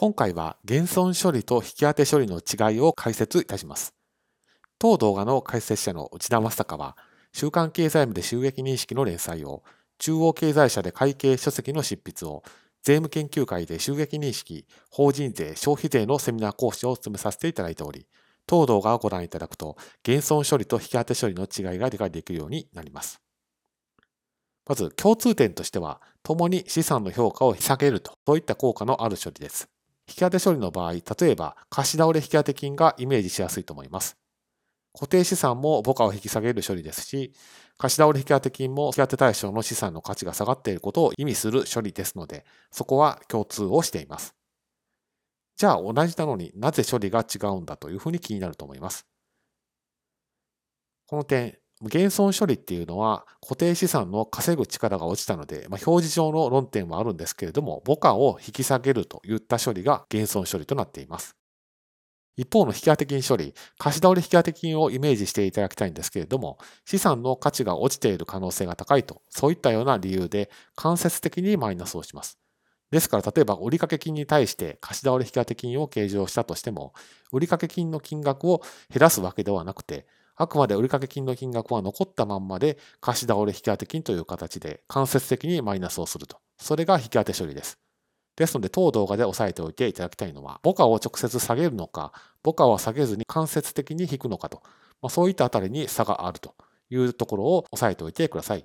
今回は減損処理と引き当て処理の違いを解説いたします。当動画の解説者の内田正孝は、週刊経済部で収益認識の連載を、中央経済社で会計書籍の執筆を、税務研究会で収益認識、法人税、消費税のセミナー講師を務めさせていただいており、当動画をご覧いただくと、減損処理と引き当て処理の違いが理解できるようになります。まず、共通点としては、共に資産の評価を引き下げると、そういった効果のある処理です。引き当て処理の場合、例えば、貸し倒れ引き当て金がイメージしやすいと思います。固定資産も母価を引き下げる処理ですし、貸し倒れ引き当て金も引き当て対象の資産の価値が下がっていることを意味する処理ですので、そこは共通をしています。じゃあ同じなのになぜ処理が違うんだというふうに気になると思います。この点、減損処理っていうのは固定資産の稼ぐ力が落ちたので、まあ、表示上の論点はあるんですけれども、母価を引き下げるといった処理が減損処理となっています。一方の引当金処理、貸し倒れ引当金をイメージしていただきたいんですけれども、資産の価値が落ちている可能性が高いと、そういったような理由で間接的にマイナスをします。ですから、例えば売掛金に対して貸し倒れ引当金を計上したとしても、売掛金の金額を減らすわけではなくて、あくまで売掛金の金額は残ったまんまで貸し倒れ引当金という形で間接的にマイナスをすると。それが引当処理です。ですので、当動画で押さえておいていただきたいのは、母価を直接下げるのか、母価は下げずに間接的に引くのかと、まあ、そういったあたりに差があるというところを押さえておいてください。